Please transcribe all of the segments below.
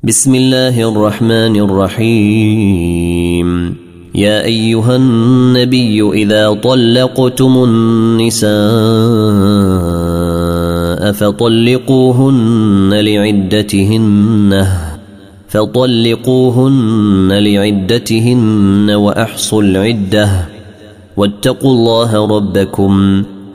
بسم الله الرحمن الرحيم. يا أيها النبي إذا طلقتم النساء فطلقوهن لعدتهن فطلقوهن لعدتهن وأحصوا العدة واتقوا الله ربكم.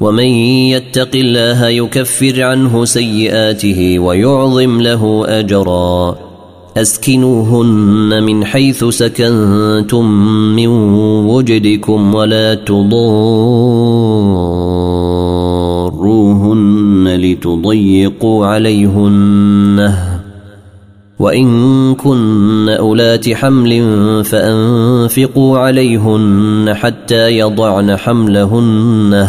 ومن يتق الله يكفر عنه سيئاته ويعظم له أجرا. أسكنوهن من حيث سكنتم من وجدكم ولا تضاروهن لتضيقوا عليهن. وإن كن أولات حمل فأنفقوا عليهن حتى يضعن حملهن.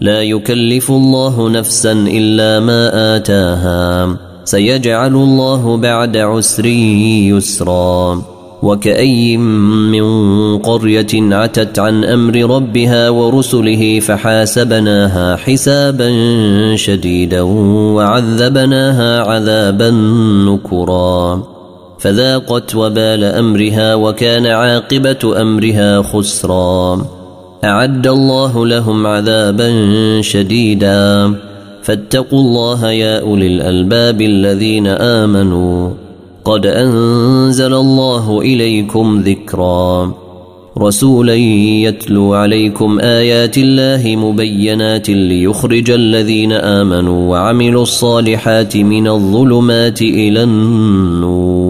لا يكلف الله نفسا إلا ما آتاها. سيجعل الله بعد عسر يسرا. وكأي من قرية عتت عن أمر ربها ورسله فحاسبناها حسابا شديدا وعذبناها عذابا نكرا. فذاقت وبال أمرها وكان عاقبة أمرها خسرا. أعد الله لهم عذابا شديدا. فاتقوا الله يا أولي الألباب الذين آمنوا. قد أنزل الله إليكم ذكرا. رسولا يتلو عليكم آيات الله مبينات ليخرج الذين آمنوا وعملوا الصالحات من الظلمات إلى النور.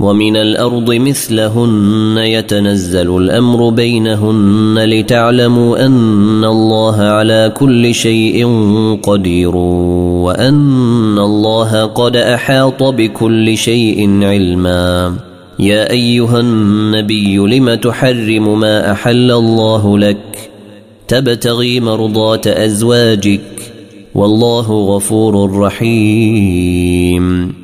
ومن الأرض مثلهن يتنزل الأمر بينهن لتعلموا أن الله على كل شيء قدير وأن الله قد أحاط بكل شيء علما. يا أيها النبي لم تحرم ما أحل الله لك؟ تبتغي مرضات أزواجك. والله غفور رحيم.